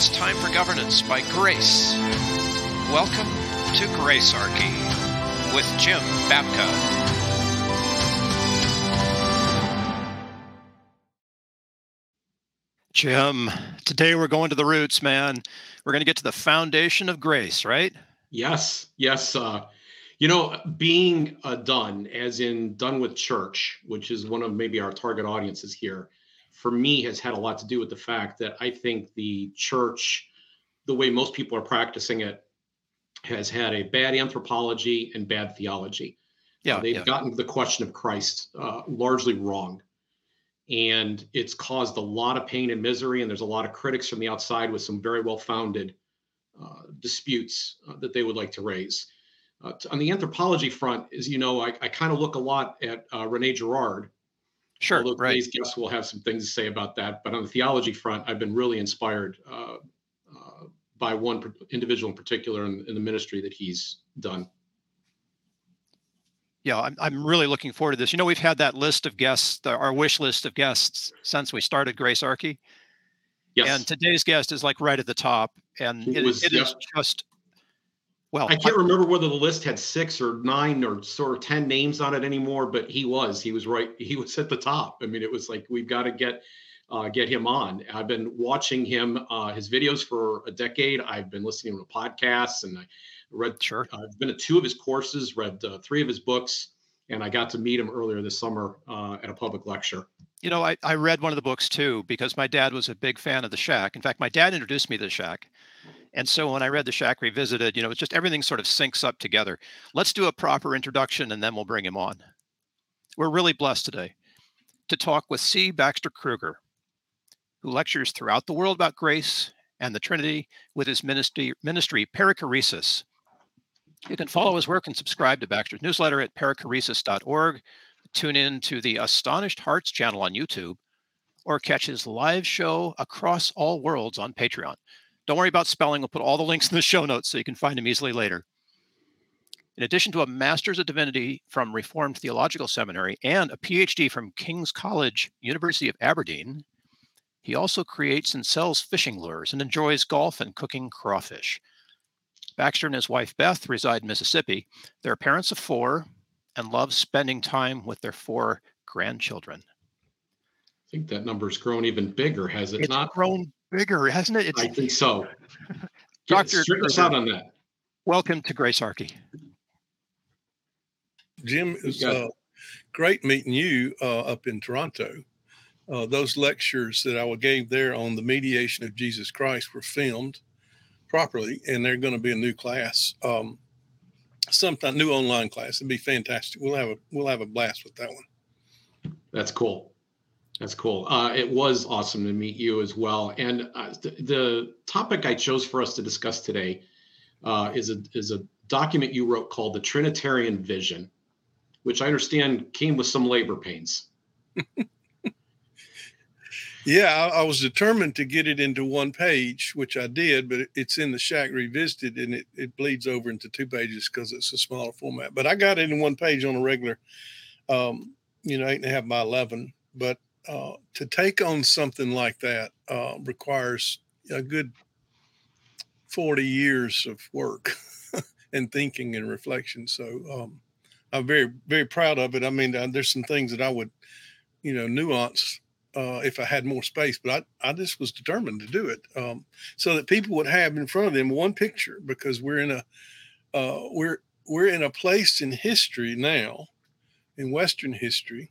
It's time for governance by grace. Welcome to Gracearchy with Jim Babka. Jim, today we're going to the roots, man. We're going to get to the foundation of grace, right? Yes, yes. Uh, you know, being uh, done, as in done with church, which is one of maybe our target audiences here, for me has had a lot to do with the fact that I think the church, the way most people are practicing it, has had a bad anthropology and bad theology. Yeah, uh, they've yeah. gotten the question of Christ uh, largely wrong. And it's caused a lot of pain and misery. And there's a lot of critics from the outside with some very well founded uh, disputes uh, that they would like to raise. Uh, on the anthropology front, as you know, I, I kind of look a lot at uh, Rene Girard. Sure, Although right. today's guests will have some things to say about that. But on the theology front, I've been really inspired uh, uh, by one individual in particular in, in the ministry that he's done. Yeah, I'm, I'm really looking forward to this. You know, we've had that list of guests, our wish list of guests since we started Gracearchy. Yes. And today's guest is like right at the top. And It it, was- it yeah. is just, well, I can't remember whether the list had six or nine or sort of 10 names on it anymore, but he was, he was right. He was at the top. I mean, it was like, we've got to get, uh, get him on. I've been watching him, uh, his videos for a decade. I've been listening to podcasts and I read, Sure. uh, I've been to two of his courses, read uh, three of his books, and I got to meet him earlier this summer uh, at a public lecture. You know, I, I read one of the books too because my dad was a big fan of The Shack. In fact, my dad introduced me to The Shack. And so when I read The Shack Revisited, you know, it's just everything sort of syncs up together. Let's do a proper introduction and then we'll bring him on. We're really blessed today to talk with C. Baxter Kruger, who lectures throughout the world about grace and the Trinity with his ministry, ministry Perichoresis. You can follow his work and subscribe to Baxter's newsletter at perichoresis.org tune in to the Astonished Hearts channel on YouTube, or catch his live show across all worlds on Patreon. Don't worry about spelling, we'll put all the links in the show notes so you can find them easily later. In addition to a Master's of Divinity from Reformed Theological Seminary and a PhD from King's College, University of Aberdeen, he also creates and sells fishing lures and enjoys golf and cooking crawfish. Baxter and his wife Beth reside in Mississippi. They're parents of four and love spending time with their four grandchildren. I think that number's grown even bigger, has it It's not? grown bigger, hasn't it? It's I think so. Dr. Get, straighten us out on that. welcome to Gracearchy. Jim, it was got- uh, great meeting you uh, up in Toronto. Uh, those lectures that I gave there on the mediation of Jesus Christ were filmed properly, and they're going to be a new class, um, sometime new online class. It'd be fantastic. We'll have a we'll have a blast with that one. That's cool. That's cool. Uh, it was awesome to meet you as well. And uh, the, the topic I chose for us to discuss today uh, is a is a document you wrote called the Trinitarian Vision, which I understand came with some labor pains. Yeah, I, I was determined to get it into one page, which I did, but it, it's in the Shack Revisited, and it, it bleeds over into two pages because it's a smaller format. But I got it in one page on a regular, um, you know, eight and a half by eleven. But uh, to take on something like that uh, requires a good forty years of work and thinking and reflection. So um, I'm very, very proud of it. I mean, uh, there's some things that I would, you know, nuance uh, if I had more space, but I, I just was determined to do it um, so that people would have in front of them one picture because we're in a uh, we're we're in a place in history now, in Western history,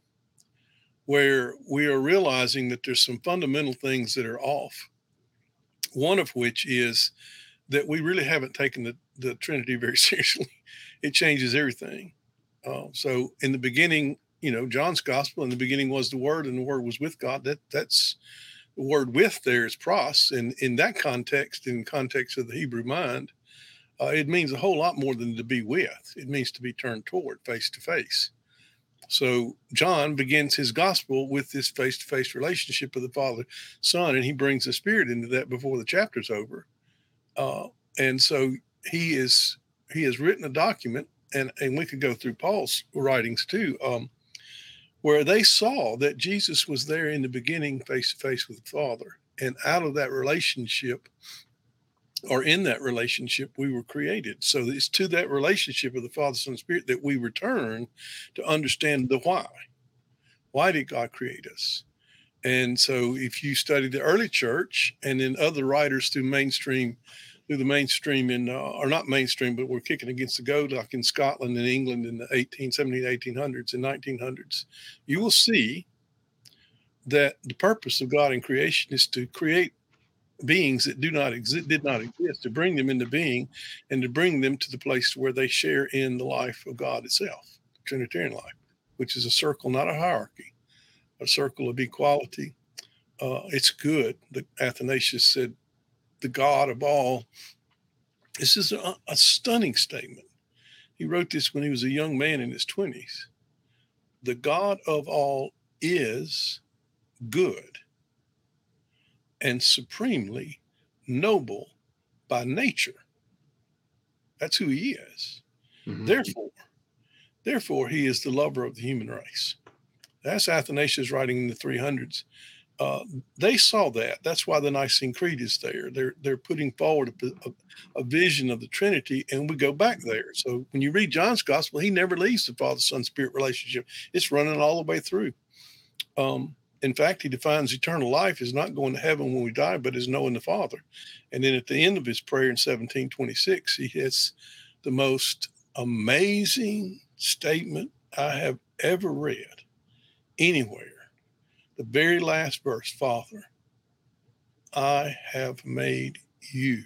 where we are realizing that there's some fundamental things that are off. One of which is that we really haven't taken the, the Trinity very seriously. It changes everything. Uh, so in the beginning, you know, John's gospel in the beginning was the word and the word was with God. That that's the word with there is pros. And in that context, in context of the Hebrew mind, uh, it means a whole lot more than to be with. It means to be turned toward face to face. So John begins his gospel with this face to face relationship with the Father, Son, and he brings the Spirit into that before the chapter's over. Uh, and so he is he has written a document, and and we could go through Paul's writings too, um, where they saw that Jesus was there in the beginning, face to face with the Father, and out of that relationship, or in that relationship, we were created. So it's to that relationship of the Father, Son, and Spirit that we return to understand the why. Why did God create us? And so if you study the early church and then other writers through mainstream, through the mainstream in, uh, or not mainstream, but we're kicking against the goad, like in Scotland and England in the 18, 17, 1800s and 1900s, you will see that the purpose of God in creation is to create beings that do not exist did not exist to bring them into being and to bring them to the place where they share in the life of god itself trinitarian life which is a circle not a hierarchy a circle of equality. Uh, it's good that athanasius said the god of all. This is a, a stunning statement. He wrote this when he was a young man in his 20s the god of all is good and supremely noble by nature. That's who he is. Mm-hmm. Therefore, therefore, he is the lover of the human race. That's Athanasius writing in the 300s. Uh, they saw that. That's why the Nicene Creed is there. They're they're putting forward a, a, a, vision of the Trinity, and we go back there. So when you read John's Gospel, he never leaves the Father, Son, Spirit relationship. It's running all the way through. Um, in fact, he defines eternal life as not going to heaven when we die, but as knowing the Father. And then at the end of his prayer in 1726, he has the most amazing statement I have ever read anywhere. The very last verse Father, I have made you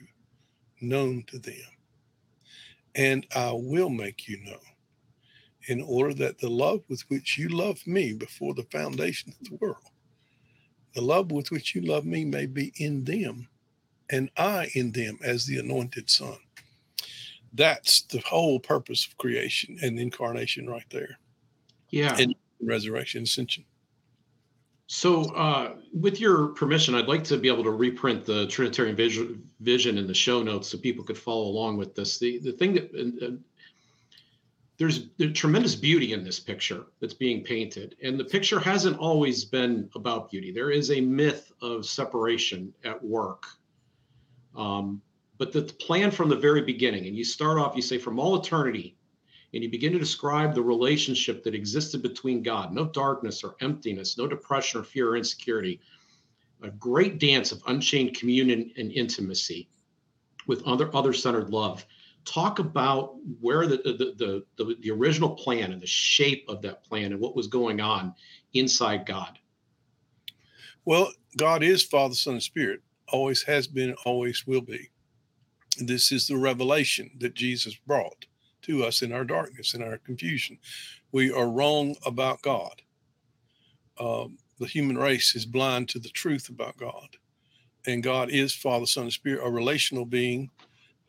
known to them, and I will make you known in order that the love with which you loved me before the foundation of the world, the love with which you love me may be in them and I in them as the anointed son. That's the whole purpose of creation and incarnation right there. Yeah. And resurrection, ascension. So, uh, with your permission, I'd like to be able to reprint the Trinitarian vision, vision in the show notes so people could follow along with this. The the thing that there's, there's tremendous beauty in this picture that's being painted. And the picture hasn't always been about beauty. There is a myth of separation at work. Um, but the plan from the very beginning and you start off you say from all eternity and you begin to describe the relationship that existed between god no darkness or emptiness no depression or fear or insecurity a great dance of unchained communion and intimacy with other other centered love talk about where the the, the the, original plan and the shape of that plan and what was going on inside God. Well, God is Father, Son, and Spirit. Always has been, always will be. This is the revelation that Jesus brought to us in our darkness, in our confusion. We are wrong about God. Um, the human race is blind to the truth about God. And God is Father, Son, and Spirit, a relational being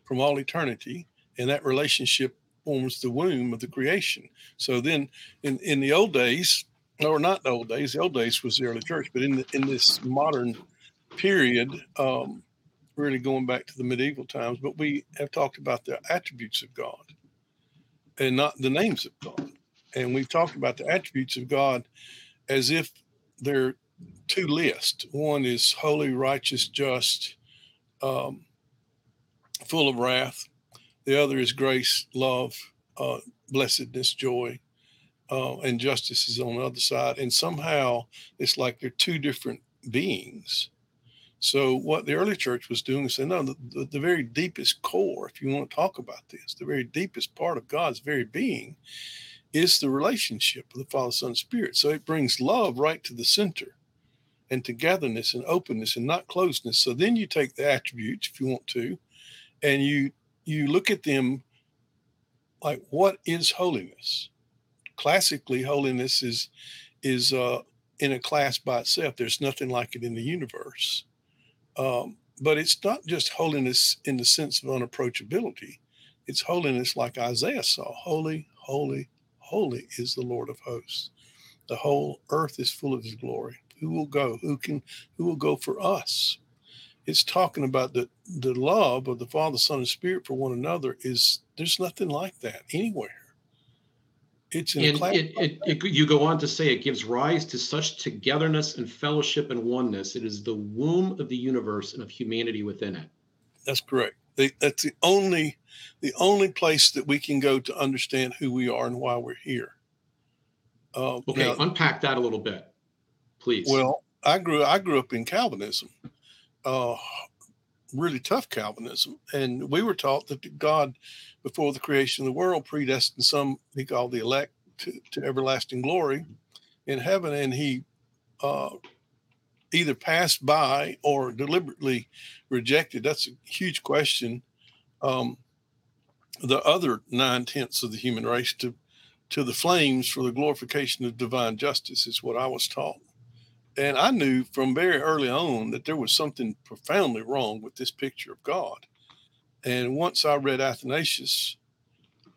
from all eternity, and that relationship forms the womb of the creation. So then, in in the old days, or not the old days, the old days was the early church, but in the, in this modern period, um, really going back to the medieval times, but we have talked about the attributes of God and not the names of God. And we've talked about the attributes of God as if they're two lists. One is holy, righteous, just, um, full of wrath. The other is grace, love, uh, blessedness, joy, uh, and justice is on the other side. And somehow it's like they're two different beings. So what the early church was doing is saying, no, the, the, the, very deepest core, if you want to talk about this, the very deepest part of God's very being is the relationship of the Father, Son, Spirit. So it brings love right to the center and togetherness and openness and not closeness. So then you take the attributes, if you want to, and you you look at them like what is holiness classically holiness is is uh in a class by itself. There's nothing like it in the universe. Um, but it's not just holiness in the sense of unapproachability. It's holiness like Isaiah saw. Holy, holy, holy is the Lord of hosts. The whole earth is full of his glory. Who will go? Who can who will go for us? It's talking about the the love of the Father, Son, and Spirit for one another is there's nothing like that anywhere. It's in And it, it, it, you go on to say it gives rise to such togetherness and fellowship and oneness. It is the womb of the universe and of humanity within it. That's correct. They, that's the only the only place that we can go to understand who we are and why we're here. Uh, Okay, now- unpack that a little bit, please. well, I grew I grew up in Calvinism, uh, really tough Calvinism, and we were taught that God, before the creation of the world, predestined some he called the elect to, to everlasting glory in heaven, and he uh, either passed by or deliberately rejected. That's a huge question. Um, the other nine tenths of the human race to to the flames for the glorification of divine justice is what I was taught. And I knew from very early on that there was something profoundly wrong with this picture of God. And once I read Athanasius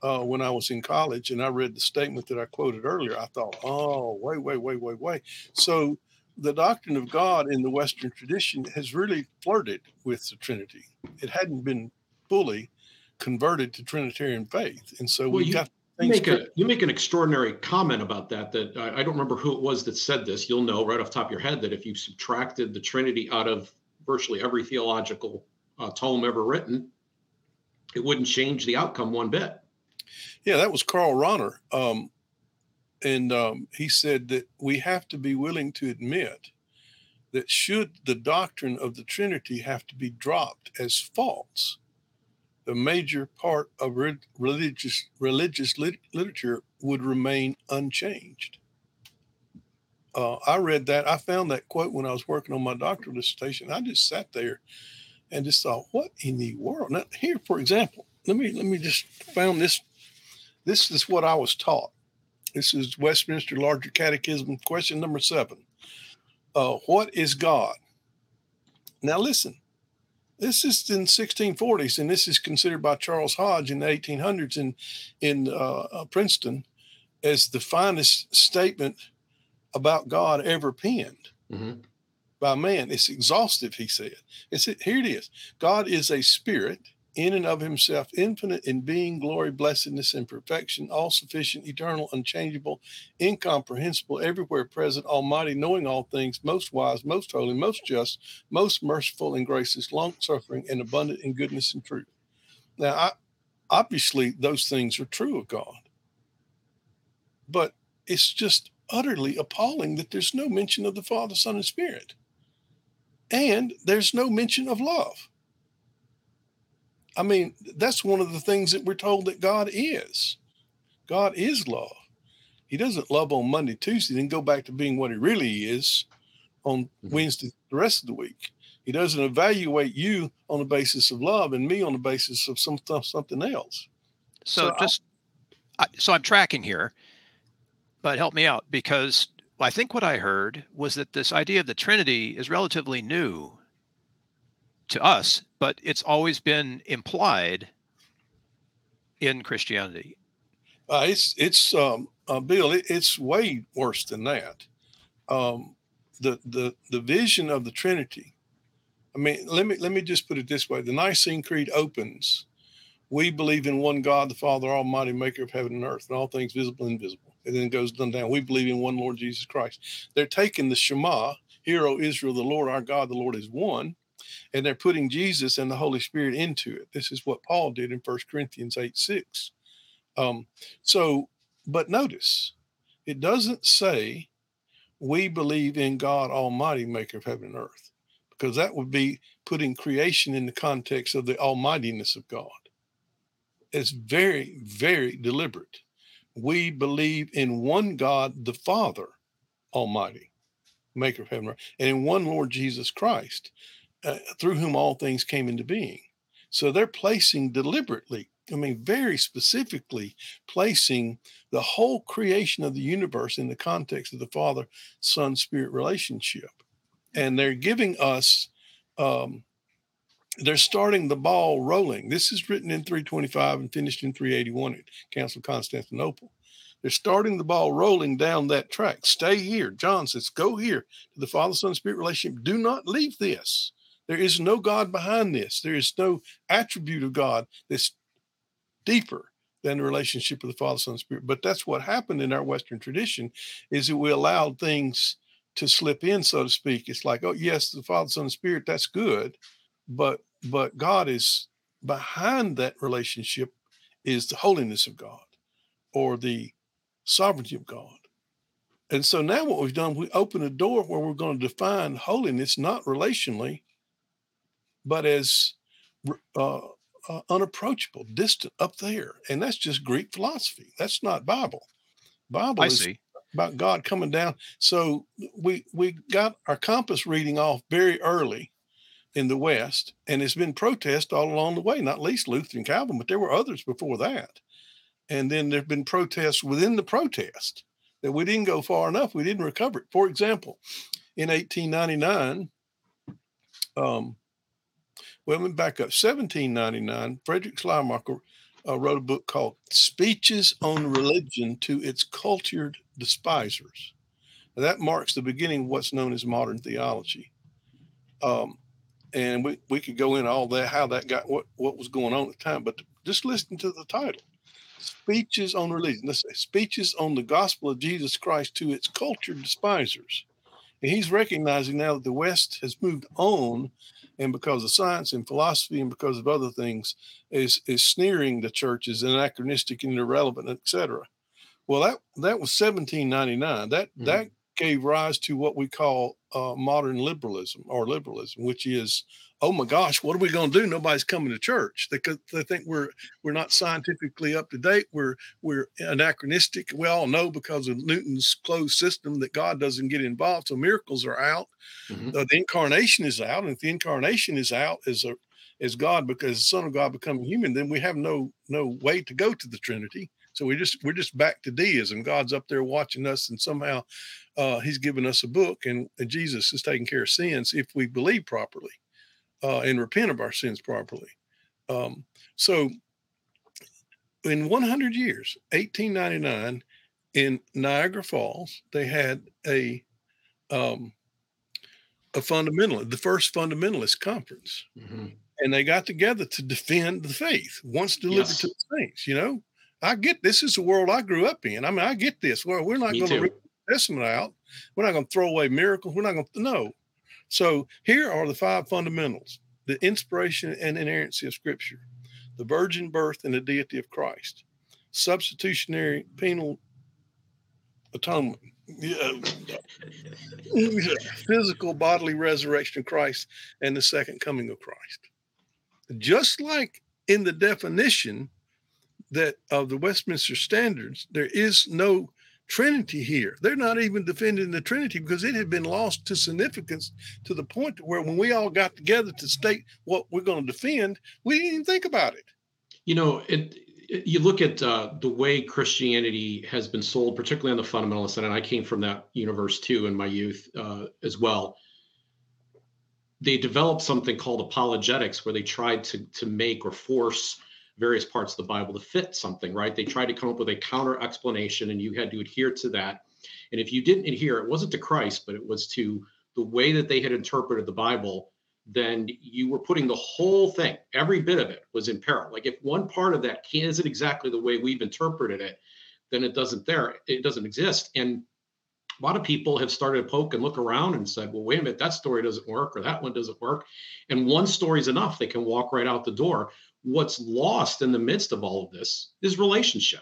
uh, when I was in college and I read the statement that I quoted earlier, I thought, oh, wait, wait, wait, wait, wait. So the doctrine of God in the Western tradition has really flirted with the Trinity. It hadn't been fully converted to Trinitarian faith. And so Well, we you- got you make a you make an extraordinary comment about that. That I, I don't remember who it was that said this. You'll know right off the top of your head that if you subtracted the Trinity out of virtually every theological uh, tome ever written, it wouldn't change the outcome one bit. Yeah, that was Karl Rahner. Um, and um, he said that we have to be willing to admit that should the doctrine of the Trinity have to be dropped as false, the major part of re- religious religious lit- literature would remain unchanged. Uh, I read that. I found that quote when I was working on my doctoral dissertation. I just sat there and just thought, "What in the world?" Now, here, for example, let me let me just found this this is what I was taught. This is Westminster Larger Catechism, question number seven. Uh, what is God? Now, listen, this is in 1640s, and this is considered by Charles Hodge in the 1800s in, in uh, uh, Princeton as the finest statement about God ever penned Mhm. by man. It's exhaustive, he said. It's here it is. God is a spirit in and of himself, infinite in being, glory, blessedness, and perfection, all sufficient, eternal, unchangeable, incomprehensible, everywhere present, almighty, knowing all things, most wise, most holy, most just, most merciful and gracious, long suffering, and abundant in goodness and truth. Now, I, obviously, those things are true of God, but it's just utterly appalling that there's no mention of the Father, Son, and Spirit. And there's no mention of love. I mean, that's one of the things that we're told that God is. God is love. He doesn't love on Monday, Tuesday, then go back to being what he really is on Mhm. Wednesday, the rest of the week. He doesn't evaluate you on the basis of love and me on the basis of some something else. So, So I- just I, so I'm tracking here, but help me out because I think what I heard was that this idea of the Trinity is relatively new to us, but it's always been implied in Christianity. Uh, it's it's um, uh, Bill. It, it's way worse than that. Um, the the the vision of the Trinity. I mean, let me let me just put it this way: the Nicene Creed opens, "We believe in one God, the Father Almighty, Maker of heaven and earth, and all things visible and invisible." And then it goes down. down. We believe in one Lord Jesus Christ. They're taking the Shema, "Hear, O Israel, the Lord our God, the Lord is one," and they're putting Jesus and the Holy Spirit into it. This is what Paul did in First Corinthians eight six. Um, so, but notice, it doesn't say we believe in God Almighty, maker of heaven and earth, because that would be putting creation in the context of the almightiness of God. It's very, very deliberate. We believe in one God, the Father Almighty, maker of heaven and earth, and in one Lord Jesus Christ, uh, through whom all things came into being. So they're placing deliberately I mean, very specifically placing the whole creation of the universe in the context of the Father, Son, Spirit relationship. And they're giving us, um, they're starting the ball rolling. This is written in 325 and finished in 381 at Council of Constantinople. They're starting the ball rolling down that track. Stay here. John says, go here to the Father, Son, Spirit relationship. Do not leave this. There is no God behind this. There is no attribute of God that's deeper than the relationship of the Father, Son, Spirit. But that's what happened in our Western tradition is that we allowed things to slip in, so to speak. It's like, oh, yes, the Father, Son, Spirit, that's good. But but God is behind that relationship is the holiness of God or the sovereignty of God. And so now what we've done, we open a door where we're going to define holiness not relationally, but as uh, uh, unapproachable, distant, up there. And that's just Greek philosophy. That's not Bible. Bible I is see. about God coming down. So we we got our compass reading off very early in the West, and it's been protest all along the way, not least Luther and Calvin, but there were others before that. And then there have been protests within the protest that we didn't go far enough. We didn't recover it. For example, in 1899, um, well, let me back up. 1799, Frederick Schleiermacher uh, wrote a book called Speeches on Religion to Its Cultured Despisers. Now, that marks the beginning of what's known as modern theology. Um, and we, we could go into all that, how that got, what, what was going on at the time, but just listen to the title Speeches on Religion. Let's say Speeches on the Gospel of Jesus Christ to its cultured despisers. And he's recognizing now that the West has moved on and because of science and philosophy and because of other things is is sneering the church as anachronistic and irrelevant etc well that that was 1799 that Mhm. that gave rise to what we call uh, modern liberalism or liberalism which is oh my gosh what are we going to do nobody's coming to church they, they think we're we're not scientifically up to date we're we're anachronistic we all know because of newton's closed system that god doesn't get involved so miracles are out Mhm. uh, the incarnation is out, and if the incarnation is out as a as God because the Son of God becoming human, then we have no no way to go to the Trinity. So we just we're just back to deism. God's up there watching us, and somehow uh, He's given us a book, and, and Jesus is taking care of sins if we believe properly uh, and repent of our sins properly. Um, so in 100 years, 1899, in Niagara Falls, they had a um, a fundamentalist, the first fundamentalist conference, Mhm. and they got together to defend the faith once delivered Yes. to the saints. You know, I get this is the world I grew up in. I mean, I get this. Well, we're not going to read the Testament out. We're not going to throw away miracles. We're not going to no. So here are the five fundamentals: the inspiration and inerrancy of Scripture, the virgin birth and the deity of Christ, substitutionary penal atonement. Yeah, physical bodily resurrection of Christ and the second coming of Christ. Just like in the definition that of the Westminster Standards, there is no Trinity here. They're not even defending the Trinity because it had been lost to significance to the point where when we all got together to state what we're going to defend, we didn't even think about it. You know, it, it- you look at uh, the way Christianity has been sold, particularly on the fundamentalist side, and I came from that universe too in my youth uh, as well. They developed something called apologetics, where they tried to to make or force various parts of the Bible to fit something, right? They tried to come up with a counter explanation, and you had to adhere to that. And if you didn't adhere, it wasn't to Christ, but it was to the way that they had interpreted the Bible then you were putting the whole thing, every bit of it was in peril. Like if one part of that isn't exactly the way we've interpreted it, then it doesn't there, it doesn't exist. And a lot of people have started to poke and look around and said, well, wait a minute, that story doesn't work or that one doesn't work. And one story is enough. They can walk right out the door. What's lost in the midst of all of this is relationship.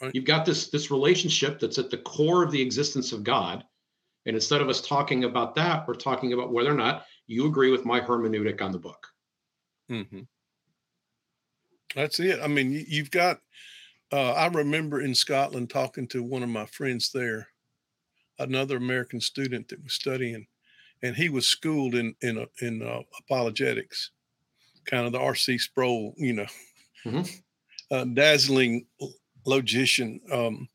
Right. You've got this this relationship that's at the core of the existence of God. And instead of us talking about that, we're talking about whether or not you agree with my hermeneutic on the book. Mm-hmm. That's it. I mean, you, you've got. Uh, I remember in Scotland talking to one of my friends there, another American student that was studying, and he was schooled in in uh, in uh, apologetics, kind of the R.C. Sproul, you know. Mhm. uh, dazzling logician. Um,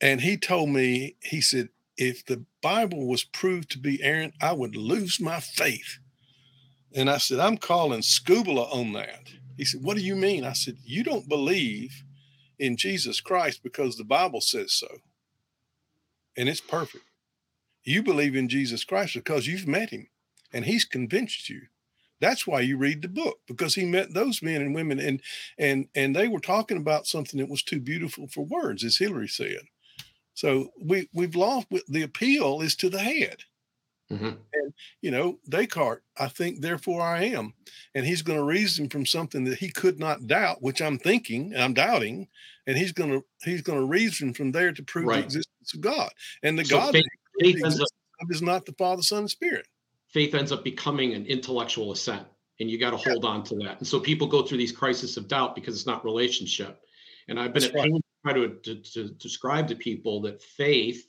and he told me, he said, if the Bible was proved to be errant, I would lose my faith. And I said, I'm calling Scubala on that. He said, What do you mean? I said, You don't believe in Jesus Christ because the Bible says so. And it's perfect. You believe in Jesus Christ because you've met him and he's convinced you. That's why you read the book because he met those men and women and and and they were talking about something that was too beautiful for words, as Hilary said. So we we've lost the appeal is to the head. Mm-hmm. And you know, Descartes, I think, therefore I am. And he's going to reason from something that he could not doubt, which I'm thinking, I'm doubting, and he's going to he's going to reason from there to prove right. the existence of God. And the so God faith, faith is not the Father, Son, and Spirit. Faith ends up becoming an intellectual assent, and you got to hold on to that. And so people go through these crises of doubt because it's not relationship. And I've been That's at pain right. to try to, to, to describe to people that faith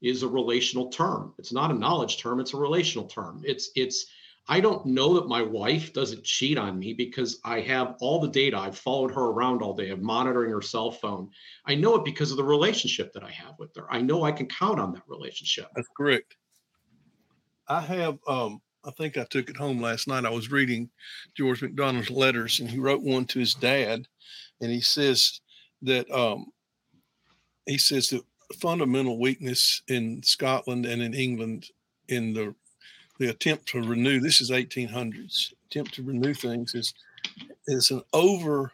is a relational term. It's not a knowledge term, it's a relational term. It's it's I don't know that my wife doesn't cheat on me because I have all the data. I've followed her around all day. I'm monitoring her cell phone. I know it because of the relationship that I have with her. I know I can count on that relationship. That's correct. I have um I think I took it home last night. I was reading George MacDonald's letters and he wrote one to his dad and he says that um he says that fundamental weakness in Scotland and in England in the the attempt to renew this is 1800s attempt to renew things is is an over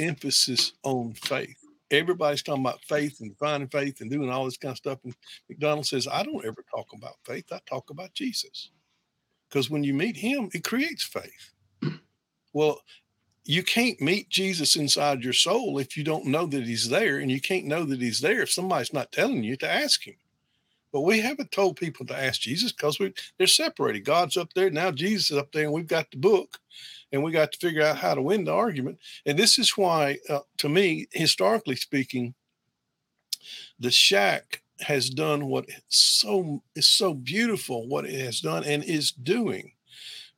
emphasis on faith everybody's talking about faith and finding faith and doing all this kind of stuff and MacDonald says i don't ever talk about faith i talk about jesus because when you meet him it creates faith well you can't meet Jesus inside your soul if you don't know that he's there. And you can't know that he's there if somebody's not telling you to ask him. But we haven't told people to ask Jesus because we they're separated. God's up there now, Jesus is up there, and we've got the book, and we got to figure out how to win the argument. And this is why, uh, to me, historically speaking, the shack has done what so is so beautiful what it has done and is doing,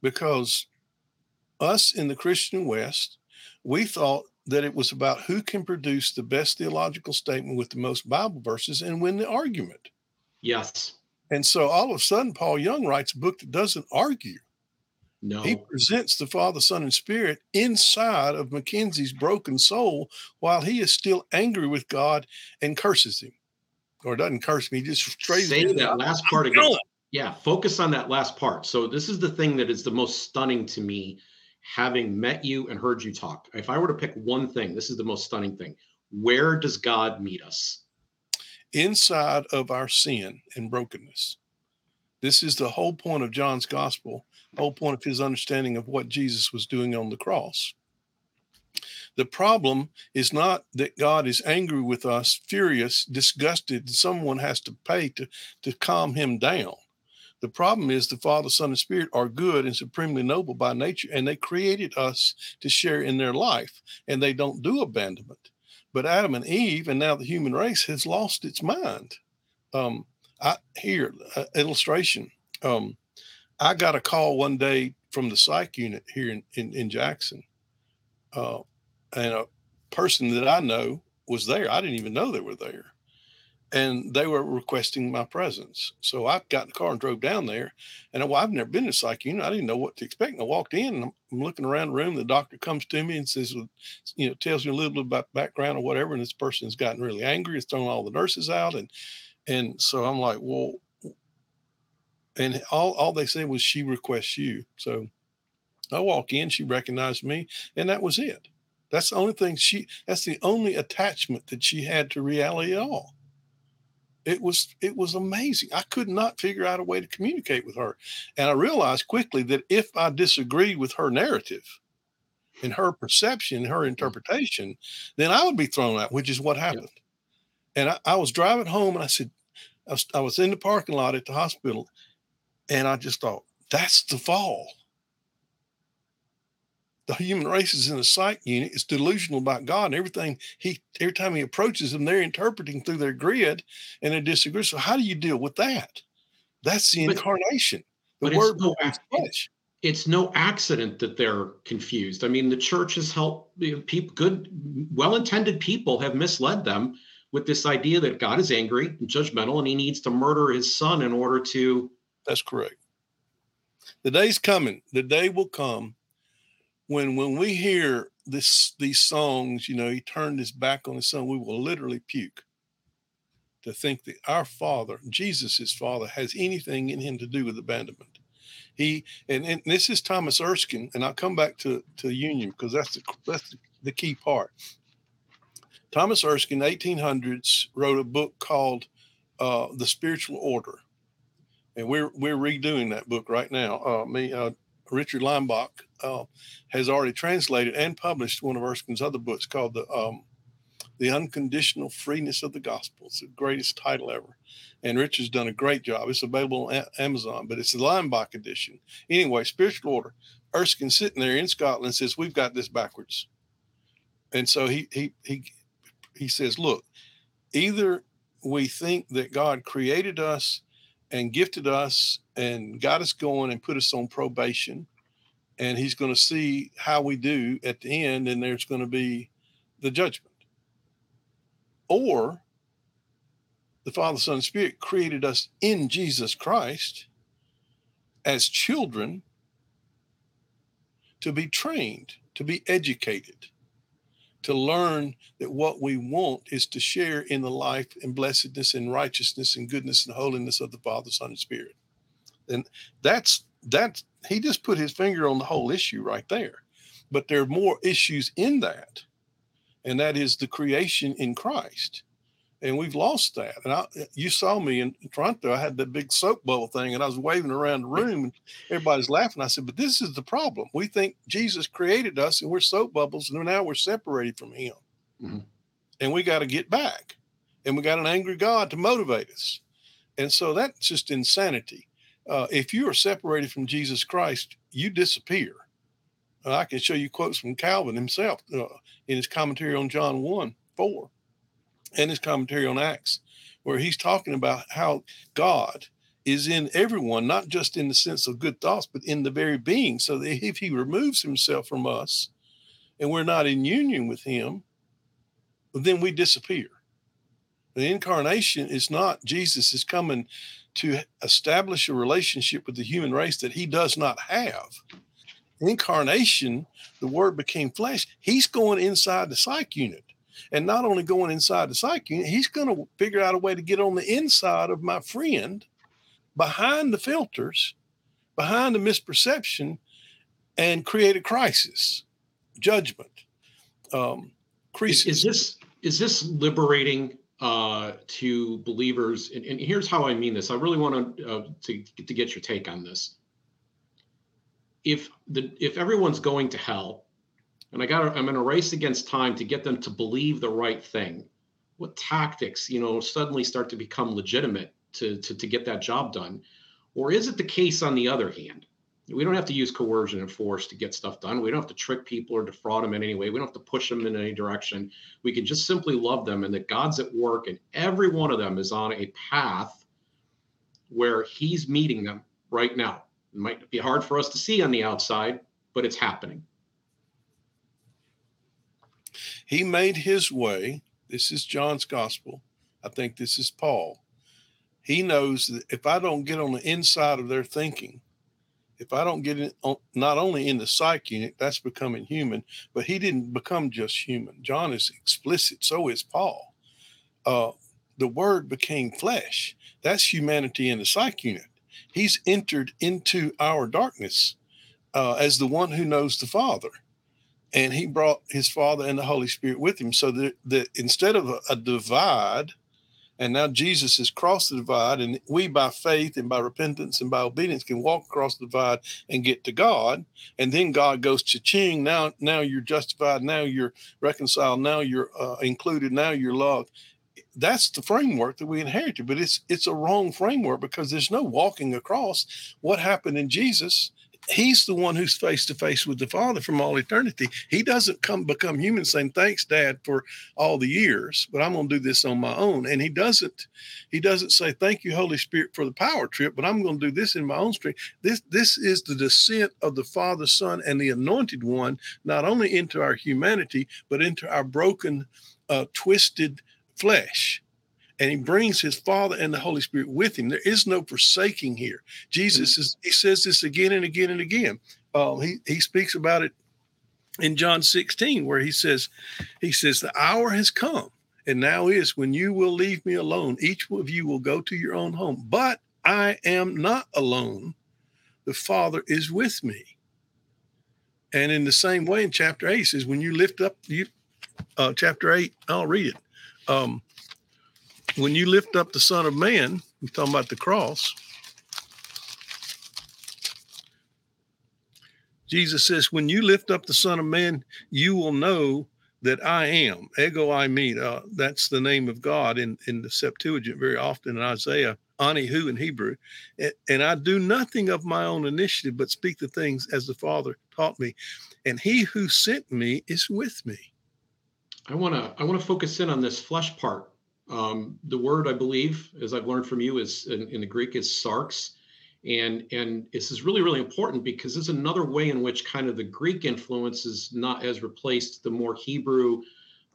because us in the Christian West, we thought that it was about who can produce the best theological statement with the most Bible verses and win the argument. Yes. And so all of a sudden, Paul Young writes a book that doesn't argue. No. He presents the Father, Son, and Spirit inside of Mackenzie's broken soul while he is still angry with God and curses him. Or doesn't curse me, he just straight say that last part again. Yeah, focus on that last part. So this is the thing that is the most stunning to me having met you and heard you talk, if I were to pick one thing, this is the most stunning thing. Where does God meet us? Inside of our sin and brokenness. This is the whole point of John's gospel, whole point of his understanding of what Jesus was doing on the cross. The problem is not that God is angry with us, furious, disgusted, and someone has to pay to, to calm him down. The problem is the Father, Son, and Spirit are good and supremely noble by nature, and they created us to share in their life, and they don't do abandonment. But Adam and Eve, and now the human race, has lost its mind. Um, I here uh, illustration. Um, I got a call one day from the psych unit here in in, in Jackson, uh, and a person that I know was there. I didn't even know they were there and they were requesting my presence. So I got in the car and drove down there. And well, I've never been to psych unit. I didn't know what to expect. And I walked in and I'm, I'm looking around the room. The doctor comes to me and says, you know, tells me a little bit about background or whatever. And this person's gotten really angry. It's thrown all the nurses out. And and so I'm like, well, and all, all they said was she requests you. So I walk in, she recognized me, and that was it. That's the only thing she that's the only attachment that she had to reality at all it was it was amazing. I could not figure out a way to communicate with her. And i realized quickly that if i disagreed with her narrative and her perception her interpretation then i would be thrown out which is what happened. Yeah. and I, I, was driving home and i said I was, I was in the parking lot at the hospital and i just thought that's the fall the human race is in a psych unit. It's delusional about God and everything. He every time he approaches them, they're interpreting through their grid and they disagree. So how do you deal with that? That's the but, incarnation. The word it's, flesh. it's no accident that they're confused. I mean, the church has helped you know, people, good, well-intended people have misled them with this idea that God is angry and judgmental, and He needs to murder His Son in order to. That's correct. The day's coming. The day will come when when we hear this these songs, you know, He turned His back on His Son. We will literally puke to think that our Father, Jesus, His Father, has anything in Him to do with abandonment. He and, and this is Thomas Erskine, and I'll come back to to Union because that's the that's the key part. Thomas Erskine, 1800s, wrote a book called uh, "The Spiritual Order," and we're we're redoing that book right now. Uh, me, uh, Richard Limbach, uh, has already translated and published one of Erskine's other books called the um, "The Unconditional Freeness of the Gospel." It's the greatest title ever and Richard's done a great job. It's available on Amazon, but it's the Limbach edition. Anyway, spiritual order. Erskine sitting there in Scotland says, "We've got this backwards," and so he he he he says, "Look, either we think that God created us and gifted us and got us going and put us on probation, and He's going to see how we do at the end, and there's going to be the judgment, or." the Father, Son, and Spirit created us in Jesus Christ as children to be trained, to be educated, to learn that what we want is to share in the life and blessedness and righteousness and goodness and holiness of the Father, Son, and Spirit. And that's that's he just put his finger on the whole issue right there. But there are more issues in that, and that is the creation in Christ and we've lost that. And I, you saw me in Toronto. I had that big soap bubble thing, and I was waving around the room, and everybody's laughing. I said, "But this is the problem. We think Jesus created us, and we're soap bubbles, and now we're separated from Him, mm-hmm. and we got to get back, and we got an angry God to motivate us, and so that's just insanity. Uh, if you are separated from Jesus Christ, you disappear." I can show you quotes from Calvin himself uh, in his commentary on John one four and his commentary on Acts, where he's talking about how God is in everyone, not just in the sense of good thoughts, but in the very being. So that if he removes himself from us and we're not in union with him, then we disappear. The incarnation is not Jesus is coming to establish a relationship with the human race that he does not have. Incarnation, the word became flesh. He's going inside the psych unit and not only going inside the psyche, he's going to figure out a way to get on the inside of my friend behind the filters, behind the misperception, and create a crisis, judgment. Um, crisis. Is, is this is this liberating uh, to believers? And, and, here's how I mean this. I really want to, uh, to to get your take on this. If the if everyone's going to hell, and I got I'm in a race against time to get them to believe the right thing. What tactics, you know, suddenly start to become legitimate to, to, to get that job done? Or is it the case on the other hand? We don't have to use coercion and force to get stuff done. We don't have to trick people or defraud them in any way. We don't have to push them in any direction. We can just simply love them and that God's at work and every one of them is on a path where He's meeting them right now. It might be hard for us to see on the outside, but it's happening. He made his way. This is John's gospel. I think this is Paul. He knows that if I don't get on the inside of their thinking, if I don't get in, not only in the psyche unit, that's becoming human, but he didn't become just human. John is explicit, so is Paul. Uh, the word became flesh. That's humanity in the psyche unit. He's entered into our darkness uh, as the one who knows the Father and he brought his father and the holy spirit with him. So that, that instead of a, a, divide and now jesus has crossed the divide and we by faith and by repentance and by obedience can walk across the divide and get to god and then god goes cha-ching now now you're justified now you're reconciled now you're uh, included now you're loved. That's the framework that we inherited but it's it's a wrong framework because there's no walking across what happened in jesus he's the one who's face to face with the Father from all eternity. He doesn't come become human saying, Thanks, Dad, for all the years, but I'm gonna do this on my own. And he doesn't, he doesn't say, Thank you, Holy Spirit, for the power trip, but I'm gonna do this in my own strength. This this is the descent of the Father, Son, and the anointed one, not only into our humanity, but into our broken, uh, twisted flesh and he brings his father and the holy spirit with him. There is no forsaking here. Jesus is he says this again and again and again. Uh, he, he speaks about it in john 16 where he says he says the hour has come and now is when you will leave me alone. Each of you will go to your own home but i am not alone. The father is with me. And in the same way in chapter 8 he says when you lift up you uh, chapter 8 i'll read it. Um, when you lift up the Son of Man, you're talking about the cross. Jesus says, when you lift up the Son of Man, you will know that I am. Ego eimi. Uh, that's the name of God in, in the Septuagint very often in Isaiah, Anihu in Hebrew. And, and I do nothing of my own initiative, but speak the things as the Father taught me. And he who sent me is with me. I want to I want to focus in on this flesh part um, the word, I believe, as I've learned from you, is in, in, the Greek is sarx, and and this is really really important because is another way in which kind of the Greek influence is not as replaced the more Hebrew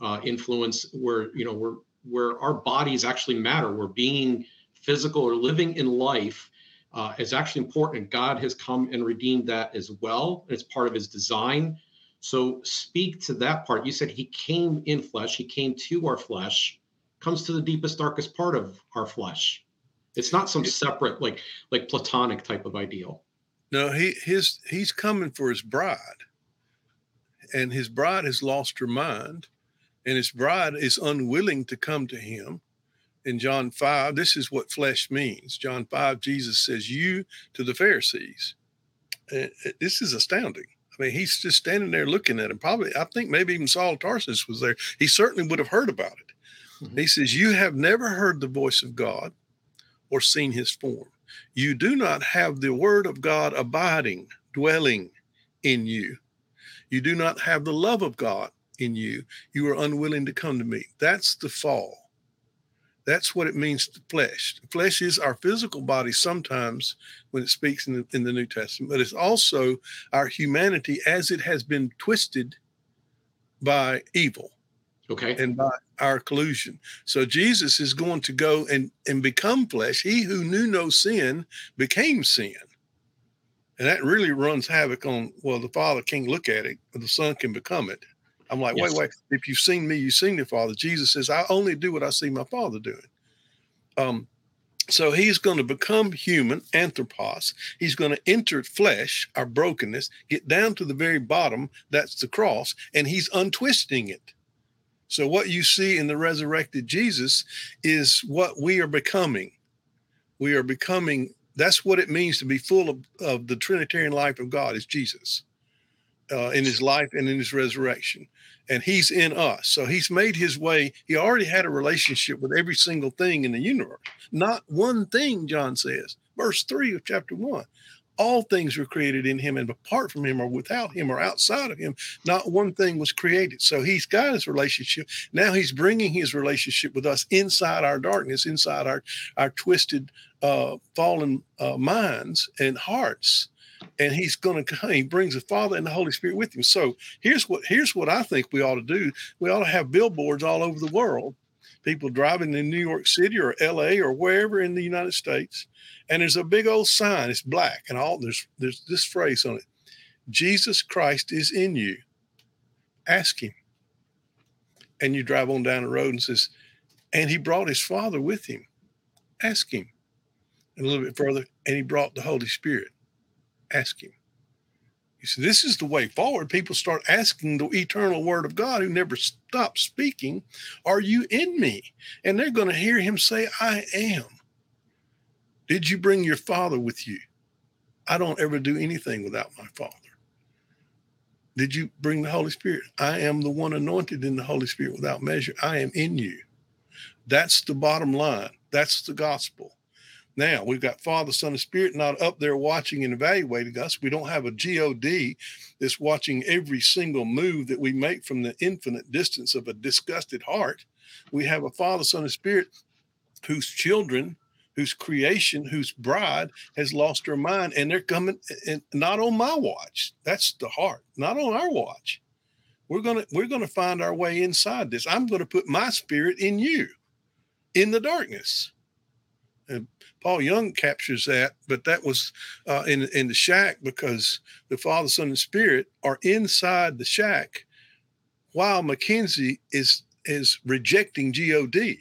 uh, influence, where you know where where our bodies actually matter, where being physical or living in life uh, is actually important. God has come and redeemed that as well. It's part of His design. So speak to that part. You said He came in flesh. He came to our flesh comes to the deepest darkest part of our flesh. It's not some separate like like platonic type of ideal. No he his he's coming for his bride. And his bride has lost her mind. And his bride is unwilling to come to him. In john 5 this is what flesh means. John 5 jesus says you to the pharisees. Uh, uh, this is astounding. I mean, he's just standing there looking at him. Probably, I think maybe even Saul Tarsus was there. He certainly would have heard about it. Mm-hmm. He says, You have never heard the voice of God or seen his form. You do not have the word of God abiding, dwelling in you. You do not have the love of God in you. You are unwilling to come to me. That's the fall. That's what it means to flesh. Flesh is our physical body sometimes when it speaks in the, in the New Testament, but it's also our humanity as it has been twisted by evil okay. and by our collusion. So jesus is going to go and and become flesh. He who knew no sin became sin. And that really runs havoc on well the father can't look at it but the son can become it. I'm like yes. wait. Wait if you've seen me you've seen the father. Jesus says i only do what i see my father doing. Um so he's going to become human, anthropos. He's going to enter flesh, our brokenness, get down to the very bottom, that's the cross, and he's untwisting it. So, what you see in the resurrected Jesus is what we are becoming. We are becoming, that's what it means to be full of, of the Trinitarian life of God, is Jesus uh, in his life and in his resurrection. And he's in us. So, he's made his way. He already had a relationship with every single thing in the universe. Not one thing, John says, verse 3 of chapter 1 all things were created in him and apart from him or without him or outside of him not one thing was created. So he's got his relationship. Now he's bringing his relationship with us inside our darkness inside our our twisted uh fallen uh, minds and hearts. And he's going to come he brings the father and the holy spirit with him. So here's what here's what i think we ought to do. We ought to have billboards all over the world people driving in new york city or la or wherever in the united states and there's a big old sign. It's black, and all there's there's this phrase on it: Jesus Christ is in you. Ask Him. And you drive on down the road and says, and He brought His Father with Him. Ask Him. And a little bit further, and He brought the Holy Spirit. Ask Him. He said, This is the way forward. People start asking the eternal word of God who never stops speaking, Are you in me? And they're going to hear him say, I am. Did you bring your father with you? I don't ever do anything without my father. Did you bring the Holy Spirit? I am the one anointed in the Holy Spirit without measure. I am in you. That's the bottom line. That's the gospel. Now we've got Father, Son, and Spirit not up there watching and evaluating us. We don't have a God that's watching every single move that we make from the infinite distance of a disgusted heart. We have a Father, Son, and Spirit whose children, whose creation, whose bride has lost her mind, and they're coming and not on my watch. That's the heart, not on our watch. We're gonna we're gonna find our way inside this. I'm gonna put my spirit in you, in the darkness. And Paul Young captures that, but that was uh, in in the shack because the Father, Son, and Spirit are inside the shack, while Mackenzie is is rejecting God.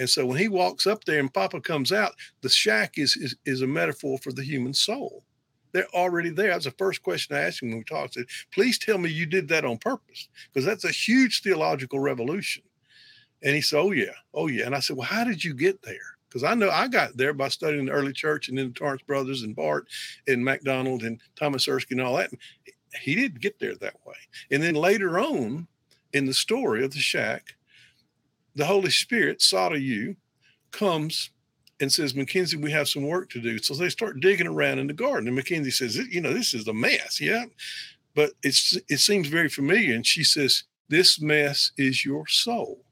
And so when he walks up there and Papa comes out, the shack is is, is a metaphor for the human soul. They're already there. That's the first question I asked him when we talked. I said, Please tell me you did that on purpose, because that's a huge theological revolution. And he said, Oh yeah, oh yeah. And I said, Well, how did you get there? Because I know I got there by studying the early church and then the Torrance brothers and Barth and MacDonald and Thomas Erskine and all that. He didn't get there that way. And then later on in the story of the shack, the Holy Spirit, Sarayu, comes and says, Mackenzie, we have some work to do. So they start digging around in the garden. And Mackenzie says, you know, this is a mess. Yeah. But it's it seems very familiar. And she says, This mess is your soul.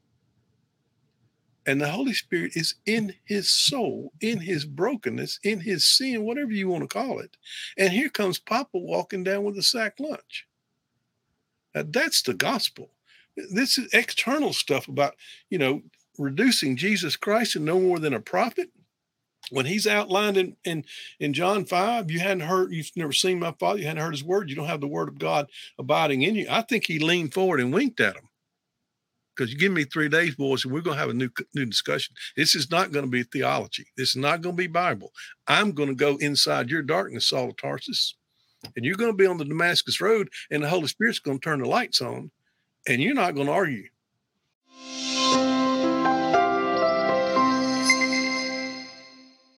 And the Holy Spirit is in his soul, in his brokenness, in his sin, whatever you want to call it. And here comes Papa walking down with a sack lunch. Now, that's the gospel. This is external stuff about, you know, reducing Jesus Christ and no more than a prophet. When he's outlined in, in, in John 5, you hadn't heard, you've never seen my father, you hadn't heard his word, you don't have the word of God abiding in you. I think he leaned forward and winked at him. Because you give me three days, boys, and we're going to have a new new discussion. This is not going to be theology. This is not going to be Bible. I'm going to go inside your darkness, Saul of Tarsus, and you're going to be on the Damascus Road, and the Holy Spirit's going to turn the lights on, and you're not going to argue